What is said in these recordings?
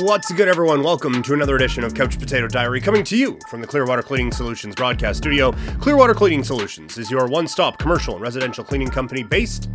What's good, everyone? Welcome to another edition of Couch Potato Diary, coming to you from the Clearwater Cleaning Solutions broadcast studio. Clearwater Cleaning Solutions is your one stop commercial and residential cleaning company based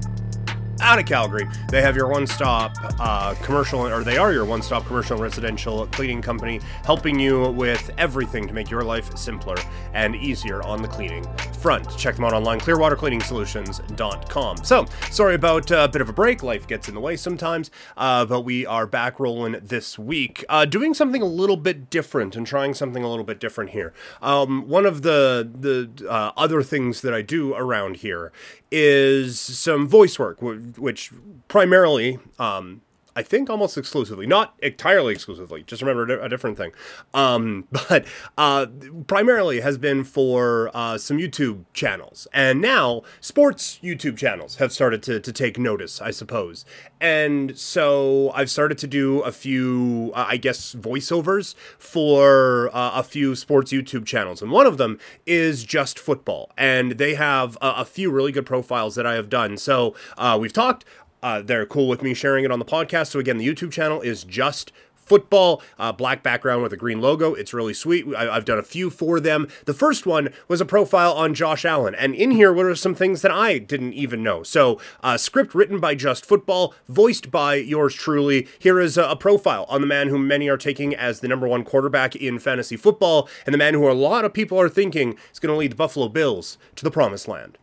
out of Calgary. They have your one stop uh, commercial, or they are your one stop commercial and residential cleaning company, helping you with everything to make your life simpler and easier on the cleaning front. Check them out online, clearwatercleaningsolutions.com. So, sorry about a bit of a break. Life gets in the way sometimes, uh, but we are back rolling this week, uh, doing something a little bit different and trying something a little bit different here. Um, one of the the uh, other things that I do around here is some voice work, which primarily um, I think almost exclusively, not entirely exclusively. Just remember a different thing. Um, but uh, primarily has been for uh, some YouTube channels, and now sports YouTube channels have started to to take notice, I suppose. And so I've started to do a few, uh, I guess, voiceovers for uh, a few sports YouTube channels, and one of them is just football, and they have a, a few really good profiles that I have done. So uh, we've talked uh, they're cool with me sharing it on the podcast. So again, the YouTube channel is just football, uh, black background with a green logo. It's really sweet. I, have done a few for them. The first one was a profile on Josh Allen, and in here were some things that I didn't even know. So, uh, script written by Just Football, voiced by yours truly. Here is a, a profile on the man whom many are taking as the number one quarterback in fantasy football, and the man who a lot of people are thinking is going to lead the Buffalo Bills to the promised land.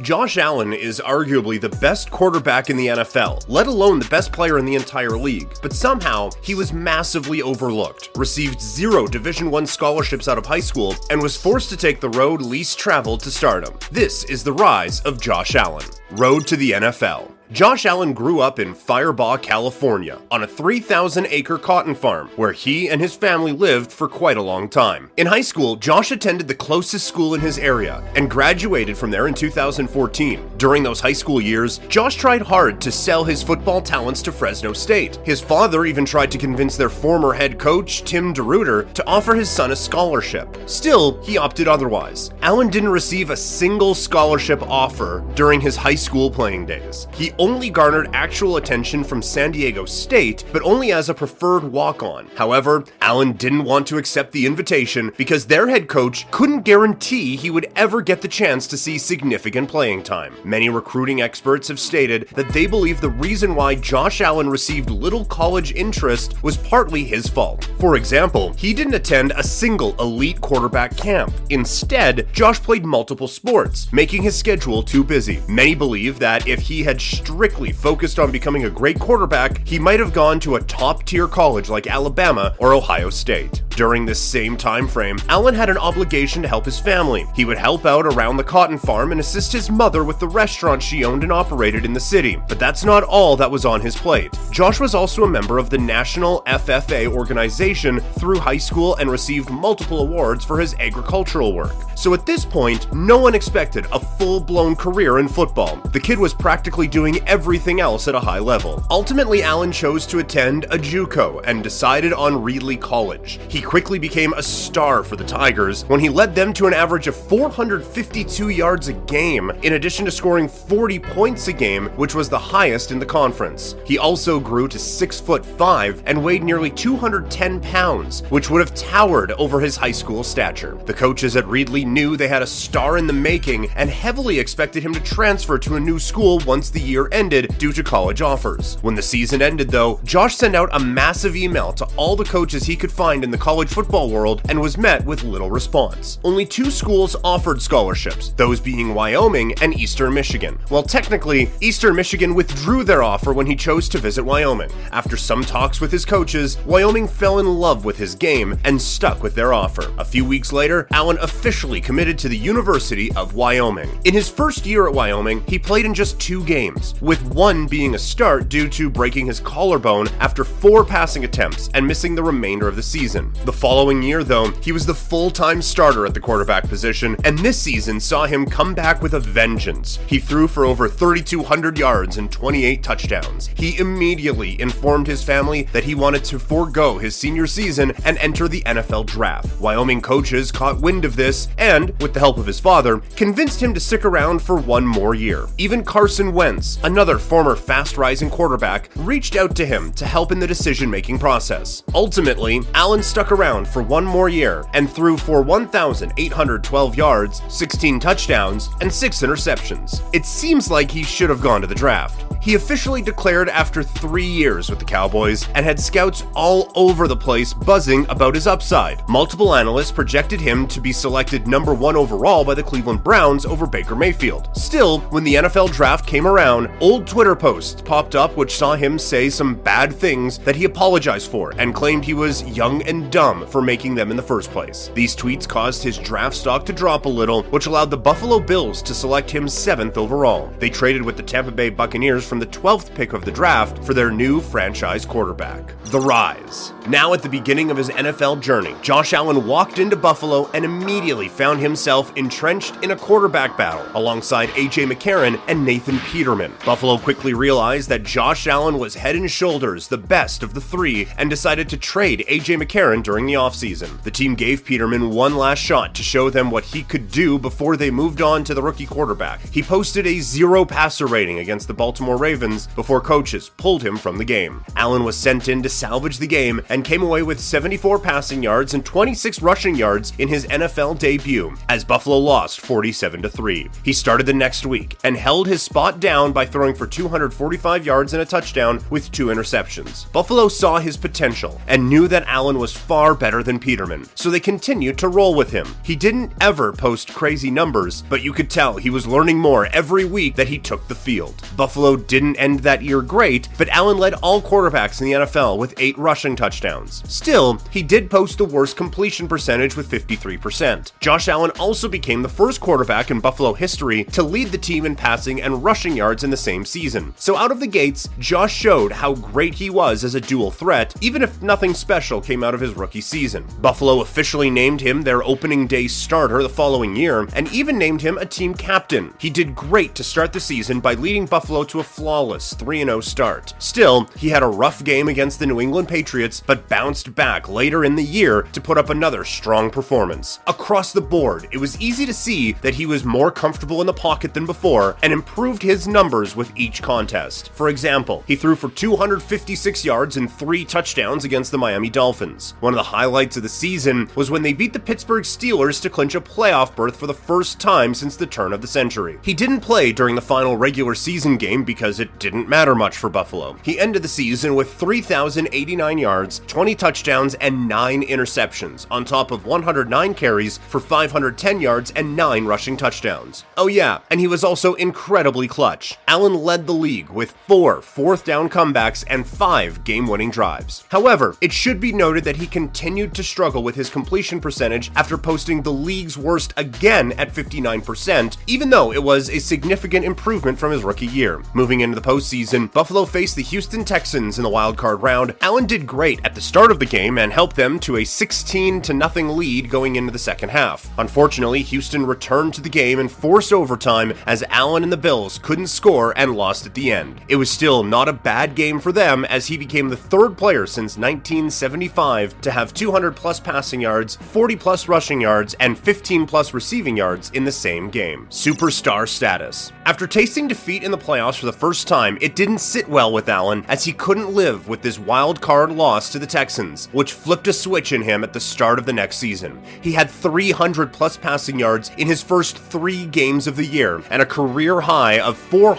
Josh Allen is arguably the best quarterback in the NFL, let alone the best player in the entire league, but somehow he was massively overlooked, received zero Division 1 scholarships out of high school, and was forced to take the road least traveled to stardom. This is the rise of Josh Allen. Road to the NFL. Josh Allen grew up in Firebaugh, California, on a 3,000 acre cotton farm where he and his family lived for quite a long time. In high school, Josh attended the closest school in his area and graduated from there in 2014. During those high school years, Josh tried hard to sell his football talents to Fresno State. His father even tried to convince their former head coach, Tim DeRuyter, to offer his son a scholarship. Still, he opted otherwise. Allen didn't receive a single scholarship offer during his high school playing days. He only garnered actual attention from San Diego State, but only as a preferred walk on. However, Allen didn't want to accept the invitation because their head coach couldn't guarantee he would ever get the chance to see significant playing time. Many recruiting experts have stated that they believe the reason why Josh Allen received little college interest was partly his fault. For example, he didn't attend a single elite quarterback camp. Instead, Josh played multiple sports, making his schedule too busy. Many believe that if he had strictly focused on becoming a great quarterback, he might have gone to a top tier college like Alabama or Ohio State. During this same time frame, Allen had an obligation to help his family. He would help out around the cotton farm and assist his mother with the restaurant she owned and operated in the city. But that's not all that was on his plate. Josh was also a member of the National FFA organization through high school and received multiple awards for his agricultural work. So at this point, no one expected a full blown career in football. The kid was practically doing everything else at a high level. Ultimately, Allen chose to attend a JUCO and decided on Reedley College. He quickly became a star for the Tigers when he led them to an average of 452 yards a game, in addition to scoring 40 points a game, which was the highest in the conference. He also grew to 6 foot 5 and weighed nearly 210 pounds, which would have towered over his high school stature. The coaches at Reedley knew they had a star in the making and heavily expected him to transfer to a new school once the year ended due to college offers. When the season ended, though, Josh sent out a massive email to all the coaches he could find in the college football world and was met with little response. Only two schools offered scholarships, those being Wyoming and Eastern Michigan. While technically, Eastern Michigan withdrew their offer when he chose to visit Wyoming. After some talks with his coaches, Wyoming fell in love with his game and stuck with their offer. A few weeks later, Allen officially committed to the University of Wyoming. In his first year at Wyoming, he played in just two games, with one being a start due to breaking his collarbone after four passing attempts and missing the remainder of the season. The following year, though, he was the full time starter at the quarterback position, and this season saw him come back with a vengeance. He threw for over 3,200 yards and 28 touchdowns. He immediately informed his family that he wanted to forego his senior season and enter the NFL draft. Wyoming coaches caught wind of this and, with the help of his father, convinced him to stick around for one more year. Even Carson Wentz, another former fast rising quarterback, reached out to him to help in the decision making process. Ultimately, Allen stuck around for one more year and threw for 1,812 yards, 16 touchdowns, and 6 interceptions. It seems like he should have gone to the draft. He officially declared after three years with the Cowboys and had scouts all over the place buzzing about his upside. Multiple analysts projected him to be selected number one overall by the Cleveland Browns over Baker Mayfield. Still, when the NFL draft came around, old Twitter posts popped up which saw him say some bad things that he apologized for and claimed he was young and dumb for making them in the first place. These tweets caused his draft stock to drop a little, which allowed the Buffalo Bills to select him seventh overall. They traded with the Tampa Bay Buccaneers from the 12th pick of the draft for their new franchise quarterback. The Rise. Now at the beginning of his NFL journey, Josh Allen walked into Buffalo and immediately found himself entrenched in a quarterback battle alongside AJ McCarron and Nathan Peterman. Buffalo quickly realized that Josh Allen was head and shoulders the best of the three and decided to trade AJ McCarron during the offseason. The team gave Peterman one last shot to show them what he could do before they moved on to the rookie quarterback. He posted a zero passer rating against the Baltimore Ravens before coaches pulled him from the game. Allen was sent in to salvage the game and came away with 74 passing yards and 26 rushing yards in his NFL debut as Buffalo lost 47 3. He started the next week and held his spot down by throwing for 245 yards and a touchdown with two interceptions. Buffalo saw his potential and knew that Allen was far better than Peterman, so they continued to roll with him. He didn't ever post crazy numbers, but you could tell he was learning more every week that he took the field. Buffalo didn't end that year great, but Allen led all quarterbacks in the NFL with eight rushing touchdowns. Still, he did post the worst completion percentage with 53%. Josh Allen also became the first quarterback in Buffalo history to lead the team in passing and rushing yards in the same season. So out of the gates, Josh showed how great he was as a dual threat, even if nothing special came out of his rookie season. Buffalo officially named him their opening day starter the following year, and even named him a team captain. He did great to start the season by leading Buffalo to a flawless 3 0 start. Still, he had a rough game against the New England Patriots, but bounced back later in the year to put up another strong performance. Across the board, it was easy to see that he was more comfortable in the pocket than before and improved his numbers with each contest. For example, he threw for 256 yards and three touchdowns against the Miami Dolphins. One of the highlights of the season was when they beat the Pittsburgh Steelers to clinch a playoff berth for the first time since the turn of the century. He didn't play during the final regular season game because it didn't matter much for Buffalo. He ended the season with 3,089 yards, 20 touchdowns, and 9 interceptions, on top of 109 carries for 510 yards and 9 rushing touchdowns. Oh, yeah, and he was also incredibly clutch. Allen led the league with four fourth down comebacks and five game winning drives. However, it should be noted that he continued to struggle with his completion percentage after posting the league's worst again at 59%, even though it was a significant improvement from his rookie year. Moving into the postseason, Buffalo faced the Houston Texans in the wild card round. Allen did great at the start of the game and helped them to a 16 to nothing lead going into the second half. Unfortunately, Houston returned to the game and forced overtime as Allen and the Bills couldn't score and lost at the end. It was still not a bad game for them as he became the third player since 1975 to have 200 plus passing yards, 40 plus rushing yards, and 15 plus receiving yards in the same game. Superstar status. After tasting defeat in the playoffs for the first time, it didn't sit well with Allen as he couldn't live with this wild card loss to the Texans, which flipped a switch in him at the start of the next season. He had 300 plus passing yards in his first three games of the year and a career high of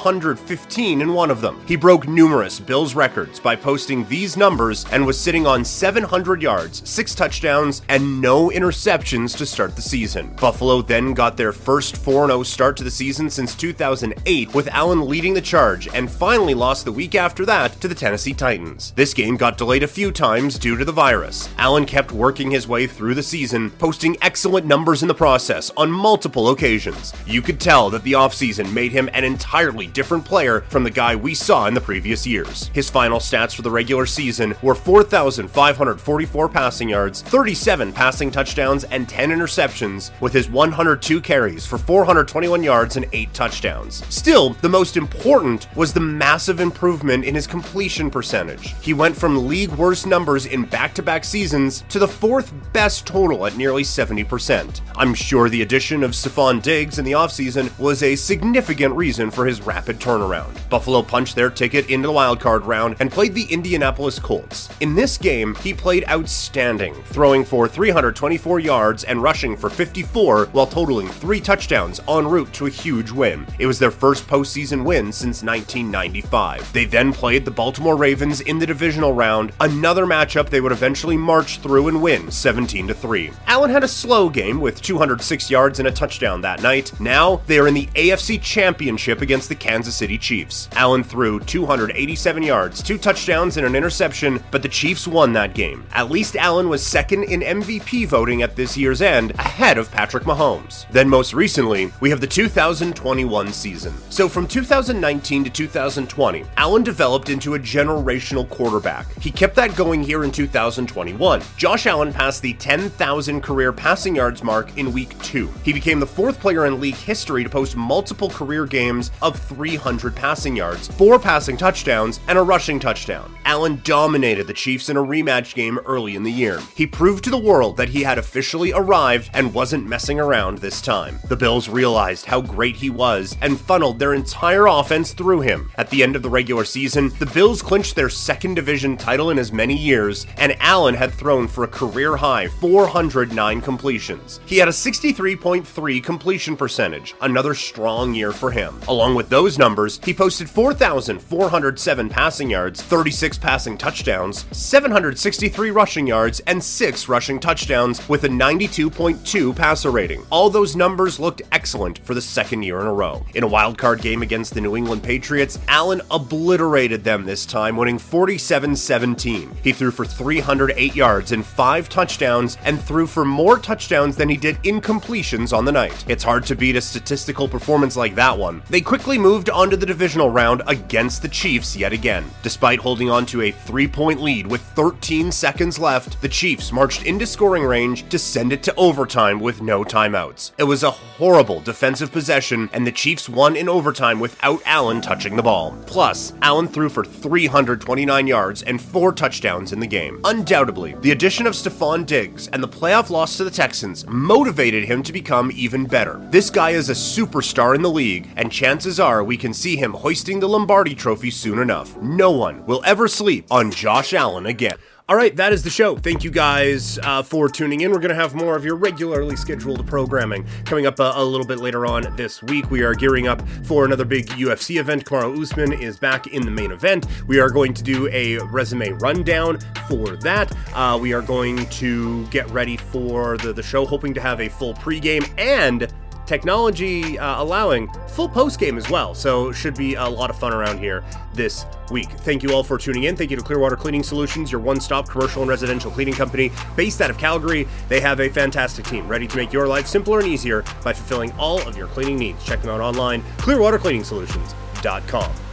415 in one of them. He broke numerous Bills records by posting these numbers and was sitting on 700 yards, six touchdowns, and no interceptions to start the season. Buffalo then got their first 4 0 start to the season since 2008, with Allen leading the charge, and finally lost the week after that to the Tennessee Titans. This game got delayed a few times due to the virus. Allen kept working his way through the season, posting excellent numbers in the process on multiple occasions. You could tell that the offseason made him an entirely different player from the guy we saw in the previous years. His final stats for the regular season were 4,544 passing yards, 37 passing touchdowns, and 10 interceptions, with his 102 carries for 421 yards and 8 touchdowns. Still, the most important was the massive improvement in his completion percentage. He went from league worst numbers in back to back seasons to the fourth best total at nearly 70%. I'm sure the addition of Stefon Diggs in the offseason was a significant reason for his rapid turnaround. Buffalo punched their ticket into the wildcard round and played the Indianapolis Colts. In this game, he played outstanding, throwing for 324 yards and rushing for 54 while totaling three touchdowns en route to a huge win. It was their first postseason win since 1995. They then played the Baltimore Ravens in the divisional round, another matchup they would eventually march through and win 17 3. Allen had a slow game with 206 yards and a touchdown that night. Now they are in the AFC Championship against the Kansas City Chiefs. Allen threw 287 yards, two touchdowns, and an interception, but the Chiefs won that game. At least Allen was second in MVP voting at this year's end, ahead of Patrick Mahomes. Then, most recently, we have the 2021 season. So, from 2019 to 2020, Allen developed into a generational quarterback. He kept that going here in 2021. Josh Allen passed the 10,000 career passing yards mark in week two. He became the fourth player in league history to post multiple career games of 300 passing yards, four passing touchdowns, and a rushing touchdown. Allen dominated the Chiefs in a rematch game early in the year. He proved to the world that he had officially arrived and wasn't messing around this time. The Bills realized how great he was and funneled their entire offense through him. At the end of the regular season, the Bills clinched their second division title in as many years, and Allen had thrown for a career high 409 completions. He had a 63.3 completion percentage, another strong year for him. Along with those numbers, he posted 4,407 passing yards, 36 passing touchdowns, 763 rushing yards, and 6 rushing touchdowns with a 92.2 passer rating. All those numbers looked excellent for the second year in a row. In a wild card game against the New England Patriots, Allen obliterated them this time, winning 47 17. He threw for 308 yards and 5 touchdowns and threw for more touchdowns than he did incompletions on the night. It's hard to beat a statistical performance like that one. They quickly moved on to the divisional round against the Chiefs yet again. Despite holding on to a three point lead with 13 seconds left, the Chiefs marched into scoring range to send it to overtime with no timeouts. It was a horrible defensive possession, and the Chiefs won in overtime without Allen touching the ball. Plus, Allen threw for 329 yards and four touchdowns in the game. Undoubtedly, the addition of Stefon Diggs and the playoff loss to the Texans motivated him to become even better. This guy is a superstar in the league, and chances are we can see him hoisting the Lombardi trophy soon enough. No one will ever sleep on Josh Allen again. All right, that is the show. Thank you guys uh, for tuning in. We're going to have more of your regularly scheduled programming coming up uh, a little bit later on this week. We are gearing up for another big UFC event. Kamaru Usman is back in the main event. We are going to do a resume rundown for that. Uh, we are going to get ready for the, the show, hoping to have a full pregame and technology uh, allowing full post game as well. So should be a lot of fun around here this week. Thank you all for tuning in. Thank you to Clearwater Cleaning Solutions, your one-stop commercial and residential cleaning company based out of Calgary. They have a fantastic team ready to make your life simpler and easier by fulfilling all of your cleaning needs. Check them out online, clearwatercleaningsolutions.com.